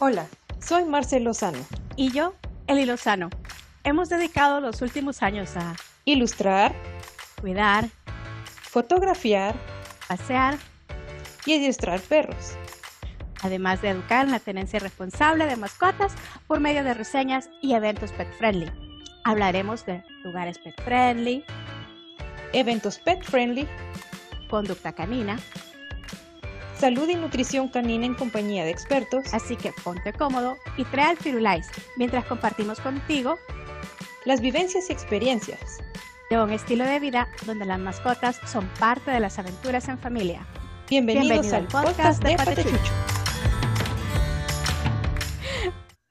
Hola, soy Marcel Lozano. Y yo, Eli Lozano. Hemos dedicado los últimos años a ilustrar, cuidar, fotografiar, pasear y adiestrar perros. Además de educar en la tenencia responsable de mascotas por medio de reseñas y eventos pet friendly. Hablaremos de lugares pet friendly, eventos pet friendly, conducta canina, salud y nutrición canina en compañía de expertos. Así que ponte cómodo y trae al Firulais mientras compartimos contigo las vivencias y experiencias de un estilo de vida donde las mascotas son parte de las aventuras en familia. Bienvenidos, al podcast, de Patechucho.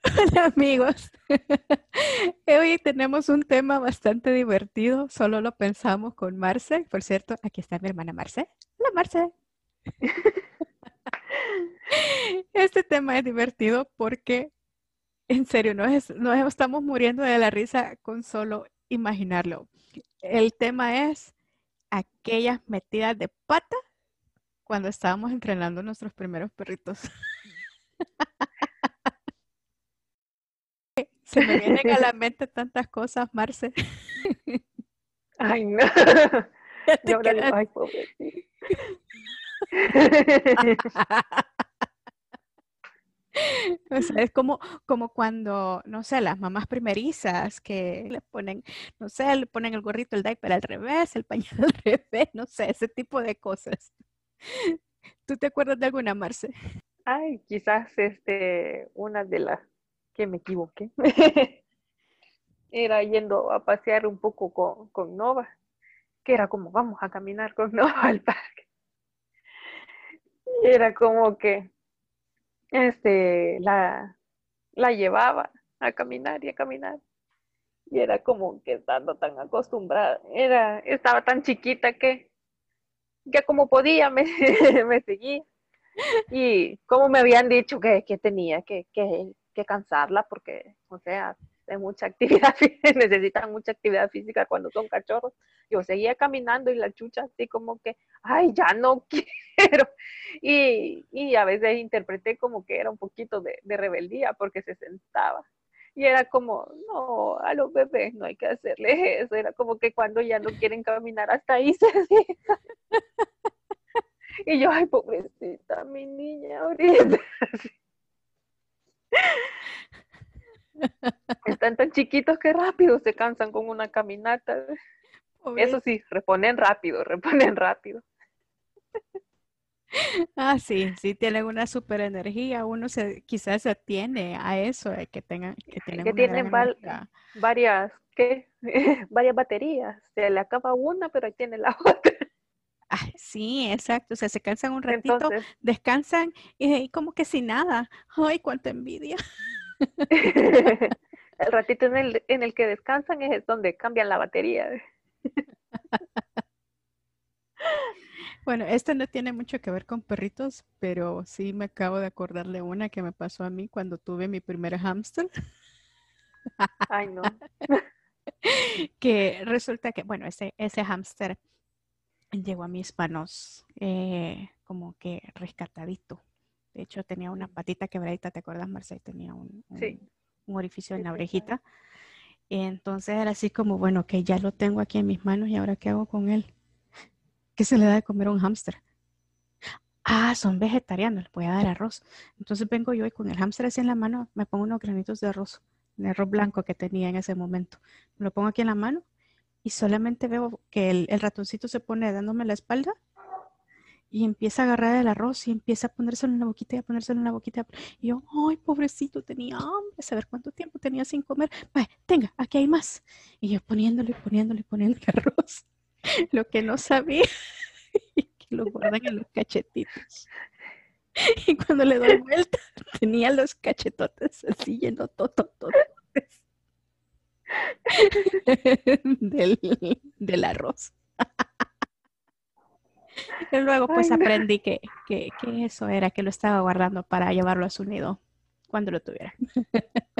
Hola amigos. Hoy tenemos un tema bastante divertido, solo lo pensamos con Marce. Por cierto, aquí está mi hermana Marce. Hola Marce. Este tema es divertido porque, en serio, nos, estamos muriendo de la risa con solo imaginarlo. El tema es aquellas metidas de pata cuando estábamos entrenando nuestros primeros perritos. Se me vienen a la mente tantas cosas, Marce. Ay, no. Yo ahora ay, pobre. Es como, como cuando, no sé, las mamás primerizas que le ponen, no sé, le ponen el gorrito, el diaper al revés, el pañal al revés, no sé, ese tipo de cosas. ¿Tú te acuerdas de alguna, Marce? Ay, quizás este, una de las que me equivoqué. era yendo a pasear un poco con, con Nova, que era como, vamos a caminar con Nova al parque. Era como que este, la, la llevaba a caminar y a caminar. Y era como que estando tan acostumbrada, era, estaba tan chiquita que ya como podía me, me seguía. Y como me habían dicho que, que tenía que, que, que cansarla porque, o sea, mucha actividad, necesitan mucha actividad física cuando son cachorros. Yo seguía caminando y la chucha así como que, ay, ya no quiero. Y, y a veces interpreté como que era un poquito de, rebeldía porque se sentaba. Y era como, no, a los bebés no hay que hacerles eso. Era como que cuando ya no quieren caminar hasta ahí se. Y yo, ay, pobrecita, mi niña ahorita. Están tan chiquitos que rápido se cansan con una caminata. Eso sí, reponen rápido, reponen rápido. Ah, sí, sí tienen una super energía. Uno se, quizás se atiene a eso, que tengan, que, que tienen varias, ¿qué? varias baterías. Se le acaba una, pero ahí tiene la otra. sí, exacto. O sea, se cansan un ratito, descansan y, y, como que sin nada. Ay, cuánta envidia. el ratito en el, en el que descansan es donde cambian la batería. Bueno, este no tiene mucho que ver con perritos, pero sí me acabo de acordar de una que me pasó a mí cuando tuve mi primer hámster. Ay, no. que resulta que, bueno, ese, ese hámster llegó a mis manos eh, como que rescatadito. De hecho, tenía una patita quebradita, ¿te acuerdas, Marcel? Tenía un, orificio en la orejita. Entonces era así como, bueno, que ya lo tengo aquí en mis manos y ahora qué hago con él. ¿Qué se le da de comer a un hámster? Ah, son vegetarianos, les voy a dar arroz. Entonces vengo yo y con el hámster así en la mano me pongo unos granitos de arroz, de arroz blanco que tenía en ese momento. Me lo pongo aquí en la mano y solamente veo que el, el ratoncito se pone dándome la espalda y empieza a agarrar el arroz y empieza a ponérselo en la boquita y a ponérselo en la boquita. Y yo, ay, pobrecito, tenía hambre, saber cuánto tiempo tenía sin comer. Vaya, tenga, aquí hay más. Y yo poniéndole, poniéndole, poniéndole arroz. Lo que no sabía que lo guardan en los cachetitos. Y cuando le doy vuelta, tenía los cachetotes así lleno todo, del, del arroz. Y luego pues aprendí que, que, que, eso era, que lo estaba guardando para llevarlo a su nido cuando lo tuviera.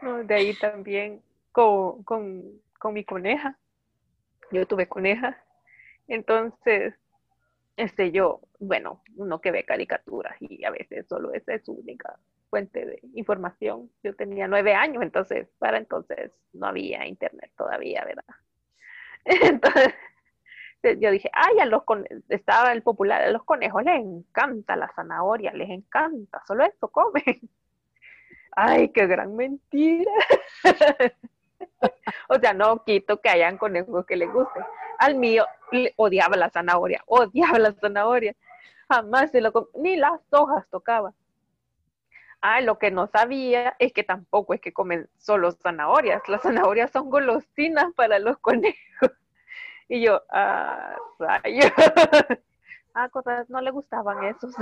No, de ahí también con, con, con, mi coneja. Yo tuve coneja. Entonces, este, yo bueno, uno que ve caricaturas y a veces solo esa es su única fuente de información. Yo tenía nueve años, entonces para entonces no había internet todavía, ¿verdad? Entonces yo dije, ay, a los estaba el popular, a los conejos les encanta la zanahoria, les encanta, solo eso comen. Ay, qué gran mentira. o sea, no quito que hayan conejos que les guste. Al mío odiaba la zanahoria, odiaba la zanahoria. Jamás se lo ni las hojas tocaba. Ah, lo que no sabía es que tampoco es que comen solo zanahorias. Las zanahorias son golosinas para los conejos. Y yo, ah, rayos. ah, cosas, no le gustaban esos.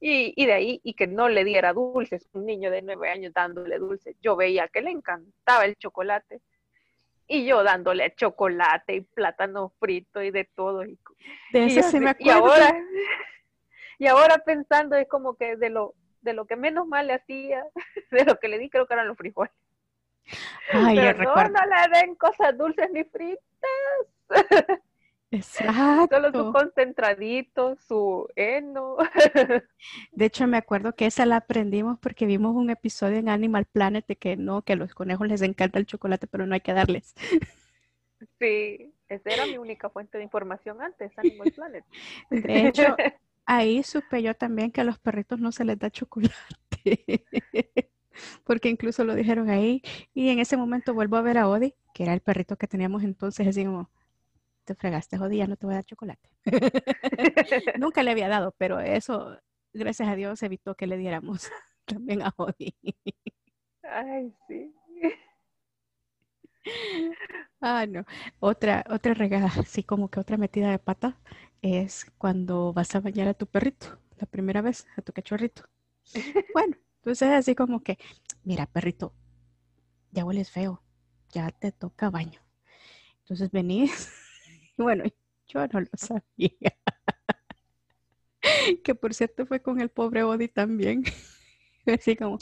Y, y, de ahí, y que no le diera dulces, un niño de nueve años dándole dulces. Yo veía que le encantaba el chocolate. Y yo dándole chocolate y plátano frito y de todo. Y, de eso me acuerdo. Y ahora, y ahora pensando es como que de lo, de lo que menos mal le hacía, de lo que le di creo que eran los frijoles. Ay, yo recuerdo. no le den cosas dulces ni fritas. Exacto. Solo su concentradito, su heno. De hecho, me acuerdo que esa la aprendimos porque vimos un episodio en Animal Planet de que no, que a los conejos les encanta el chocolate, pero no hay que darles. Sí, esa era mi única fuente de información antes, Animal Planet. De hecho, ahí supe yo también que a los perritos no se les da chocolate. Porque incluso lo dijeron ahí. Y en ese momento vuelvo a ver a Odi, que era el perrito que teníamos entonces, así como, te fregaste, Odi, ya no te voy a dar chocolate. Nunca le había dado, pero eso, gracias a Dios, evitó que le diéramos también a Odi. Ay, sí. Ah, no. Otra, otra regada, así como que otra metida de pata, es cuando vas a bañar a tu perrito, la primera vez, a tu cachorrito. Bueno, entonces así como que, mira, perrito, ya hueles feo, ya te toca baño. Entonces venís, bueno, yo no lo sabía. que por cierto fue con el pobre Odi también. así como,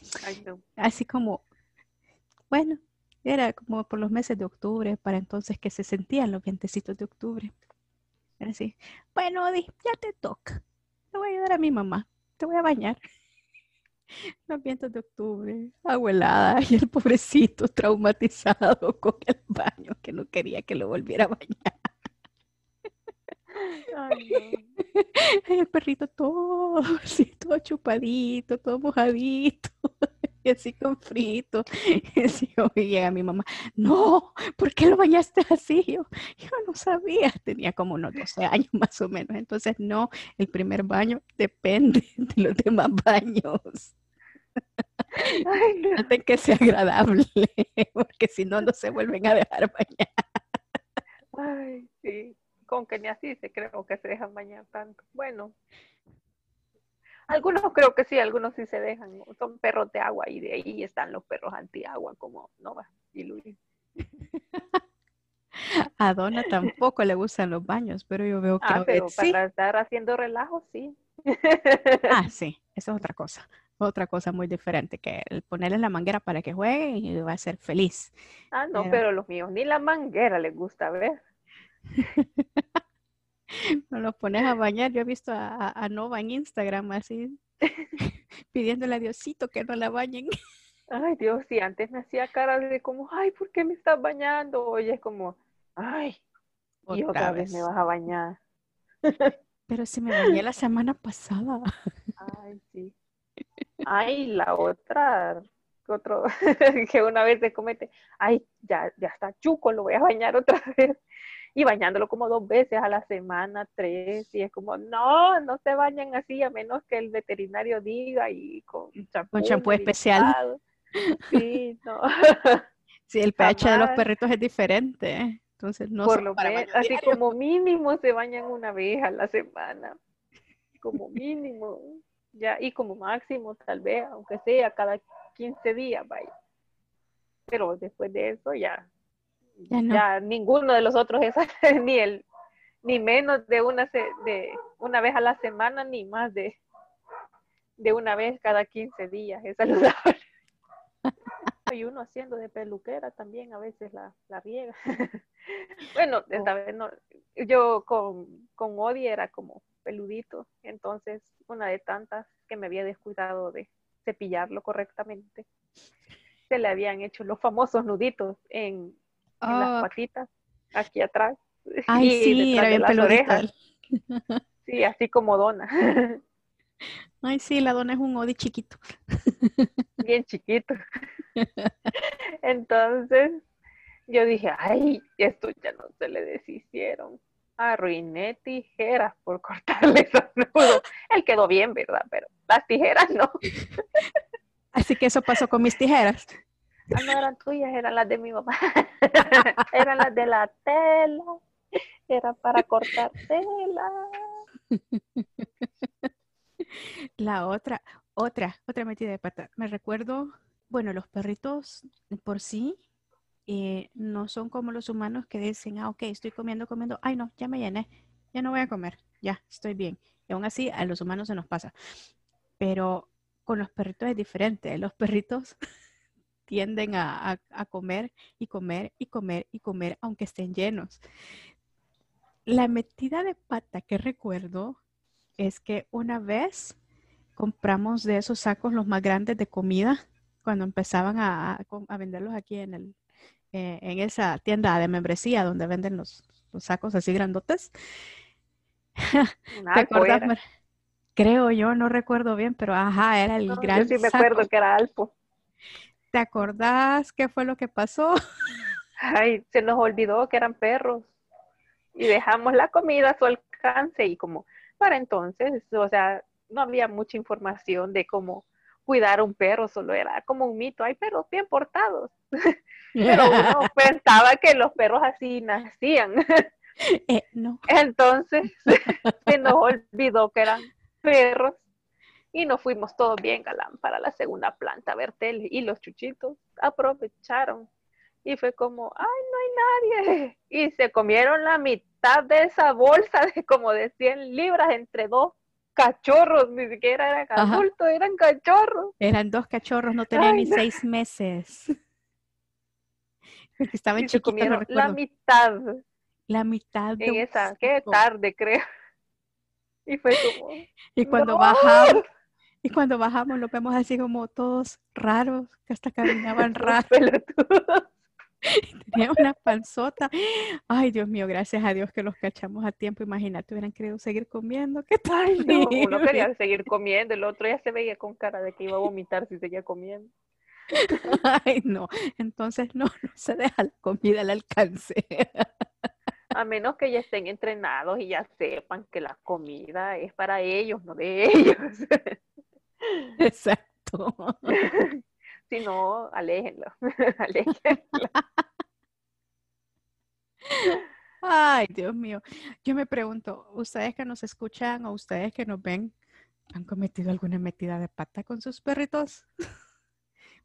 así como, bueno, era como por los meses de octubre, para entonces que se sentían los vientecitos de octubre. Era así, bueno, Odi, ya te toca. Le voy a ayudar a mi mamá, te voy a bañar. Los vientos de octubre, abuelada, y el pobrecito traumatizado con el baño que no quería que lo volviera a bañar. El perrito todo así, todo chupadito, todo mojadito, y así con frito. Y así, llega mi mamá, no, ¿por qué lo bañaste así? Yo, yo no sabía, tenía como unos 12 años más o menos. Entonces, no, el primer baño depende de los demás baños. Ay, no. que sea agradable, porque si no, no se vuelven a dejar bañar. Ay, sí con que ni así se creo que se dejan bañar tanto. Bueno, algunos creo que sí, algunos sí se dejan. Son perros de agua y de ahí están los perros antiagua como Nova y Luis. A Donna tampoco le gustan los baños, pero yo veo que ah, pero para estar haciendo relajo, sí. Ah, sí, eso es otra cosa. Otra cosa muy diferente, que el ponerle la manguera para que juegue y va a ser feliz. Ah, no, pero, pero los míos ni la manguera les gusta ver. No los pones a bañar. Yo he visto a, Nova en Instagram así, pidiéndole a Diosito que no la bañen. Ay, Dios, sí, antes me hacía cara de como, ay, ¿por qué me estás bañando? Oye, es como, ay, y otra vez. me vas a bañar. Pero si me bañé la semana pasada. Ay, sí. Ay, la otra, otro, que una vez se comete, ay, ya, ya está chuco, lo voy a bañar otra vez y bañándolo como dos veces a la semana, tres, y es como, no, no se bañan así a menos que el veterinario diga y con champú, especial. Sí, no. Sí, el pH de los perritos es diferente, entonces no Por lo menos, así como mínimo se bañan una vez a la semana, como mínimo, ya, y como máximo tal vez, aunque sea cada 15 días, vaya. Pero después de eso ya ya, ninguno de los otros es ni el ni menos de una de una vez a la semana ni más de de una vez cada 15 días es saludable. y uno haciendo de peluquera también a veces la, la riega. bueno, esta vez no, yo con, con Odi era como peludito. Entonces, una de tantas que me había descuidado de cepillarlo correctamente, se le habían hecho los famosos nuditos en, las oh. patitas, aquí atrás. Ay, sí, era bien peludita. Sí, así como dona. Ay, sí, la dona es un Odi chiquito. Bien chiquito. Entonces, yo dije, ay, esto ya no se le deshicieron. Arruiné tijeras por cortarle esos nudos. Él quedó bien, ¿verdad? Pero las tijeras no. Así que eso pasó con mis tijeras. Ah, no eran tuyas, eran las de mi mamá. eran las de la tela. Era para cortar tela. La otra, otra, otra metida de pata. Me recuerdo, bueno, los perritos por sí eh, no son como los humanos que dicen, ah, ok, estoy comiendo, comiendo, ay no, ya me llené, ya no voy a comer, ya, estoy bien. Y aún así a los humanos se nos pasa. Pero con los perritos es diferente. Los perritos tienden a, a, comer y comer y comer y comer aunque estén llenos. La metida de pata que recuerdo es que una vez compramos de esos sacos los más grandes de comida cuando empezaban a, venderlos aquí en, el, eh, en esa tienda de membresía donde venden los, sacos así grandotes. ¿Te acuerdas? Creo yo, no recuerdo bien, pero ajá, era el gran yo sí me acuerdo que era Alpo. ¿Te acordás qué fue lo que pasó? Ay, se nos olvidó que eran perros y dejamos la comida a su alcance y como para entonces, o sea, no había mucha información de cómo cuidar a un perro, solo era como un mito, hay perros bien portados. Pero uno pensaba que los perros así nacían. Eh, no. Entonces se nos olvidó que eran perros y nos fuimos todos bien galán para la segunda planta a ver tele y los chuchitos aprovecharon y fue como, ay, no hay nadie. Y se comieron la mitad de esa bolsa de como de 100 libras entre dos cachorros, ni siquiera eran adultos, eran cachorros. Eran dos cachorros, no tenían ni seis meses. Porque estaban chiquitos, comieron la mitad. La mitad de En esa, qué tarde, creo. Y fue como. Y cuando bajamos, y cuando bajamos lo vemos así como todos raros, que hasta caminaban raros. Tenía una panzota. Ay, Dios mío, gracias a Dios que los cachamos a tiempo. Imagínate, hubieran querido seguir comiendo. ¿Qué tal? No, uno quería seguir comiendo, el otro ya se veía con cara de que iba a vomitar si seguía comiendo. Ay, no. Entonces no, no se deja la comida al alcance. A menos que ya estén entrenados y ya sepan que la comida es para ellos, no de ellos. Exacto. Si no, aléjenlo. aléjenlo. Ay, Dios mío. Yo me pregunto, ¿ustedes que nos escuchan o ustedes que nos ven han cometido alguna metida de pata con sus perritos?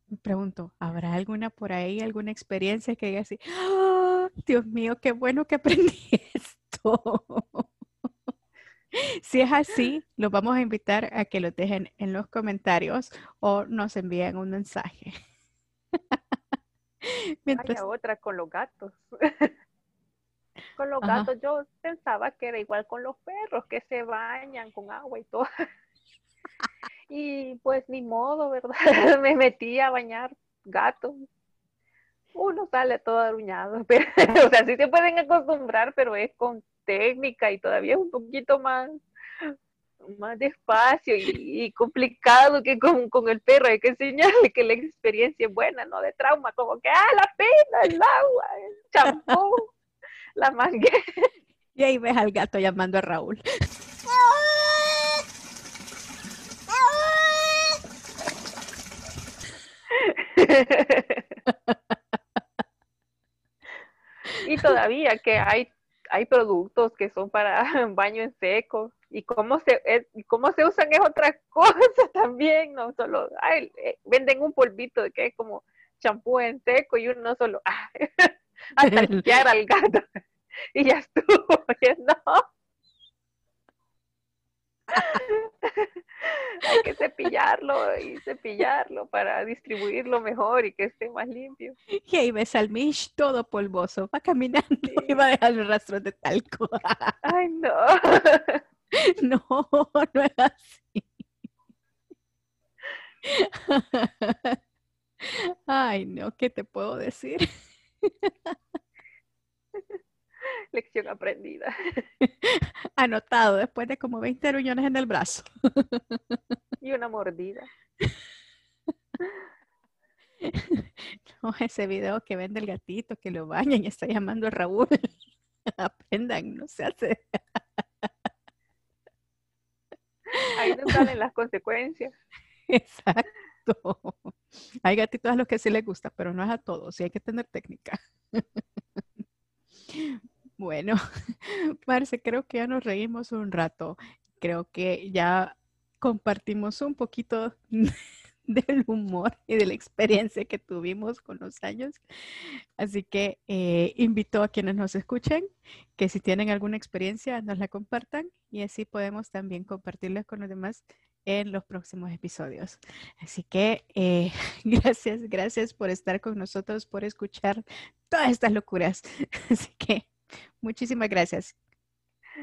me pregunto, ¿habrá alguna por ahí, alguna experiencia que diga así, ¡Ah! Dios mío, qué bueno que aprendí esto? Si es así, los vamos a invitar a que lo dejen en los comentarios o nos envíen un mensaje. Mientras... Hay otra con los gatos. con los gatos yo pensaba que era igual con los perros, que se bañan con agua y todo. y pues ni modo, ¿verdad? Me metí a bañar gatos. Uno sale todo aruñado, pero, o sea, sí se pueden acostumbrar, pero es con técnica y todavía es un poquito más, más despacio y, complicado que con, con, el perro. Hay que enseñarle que la experiencia es buena, no de trauma, como que, ah, la pena, el agua, el champú, la manguera. Y ahí ves al gato llamando a Raúl. y todavía que hay hay productos que son para baño en seco y cómo se, cómo se usan es otra cosa también, no solo, eh, venden un polvito que es como champú en seco y uno solo, ah, hasta limpiar al gato y ya estuvo, no. Hay que cepillarlo y cepillarlo para distribuirlo mejor y que esté más limpio. Y ahí ves al Mish todo polvoso, va caminando y va a dejar el rastro de talco. Ay, no. No, no es así. Ay, no, ¿qué te puedo decir? Lección aprendida. Anotado después de como 20 aruñones en el brazo. Y una mordida. No, ese video que vende el gatito que lo baña y está llamando a Raúl. Aprendan, no se hace. Ahí no salen las consecuencias. Exacto. Hay gatitos a los que sí les gusta, pero no es a todos. Sí hay que tener técnica. Bueno, Marce, creo que ya nos reímos un rato. Creo que ya compartimos un poquito del humor y de la experiencia que tuvimos con los años. Así que eh, invito a quienes nos escuchen que si tienen alguna experiencia nos la compartan y así podemos también compartirla con los demás en los próximos episodios. Así que eh, gracias, gracias por estar con nosotros, por escuchar todas estas locuras. Así que muchísimas gracias.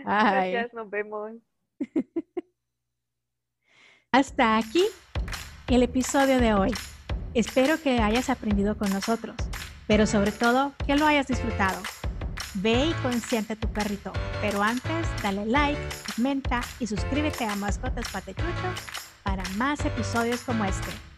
Gracias, nos vemos. Hasta aquí el episodio de hoy. Espero que hayas aprendido con nosotros, pero sobre todo que lo hayas disfrutado. Ve y consiente a tu perrito, pero antes dale like, comenta y suscríbete a Mascotas Patechucho para más episodios como este.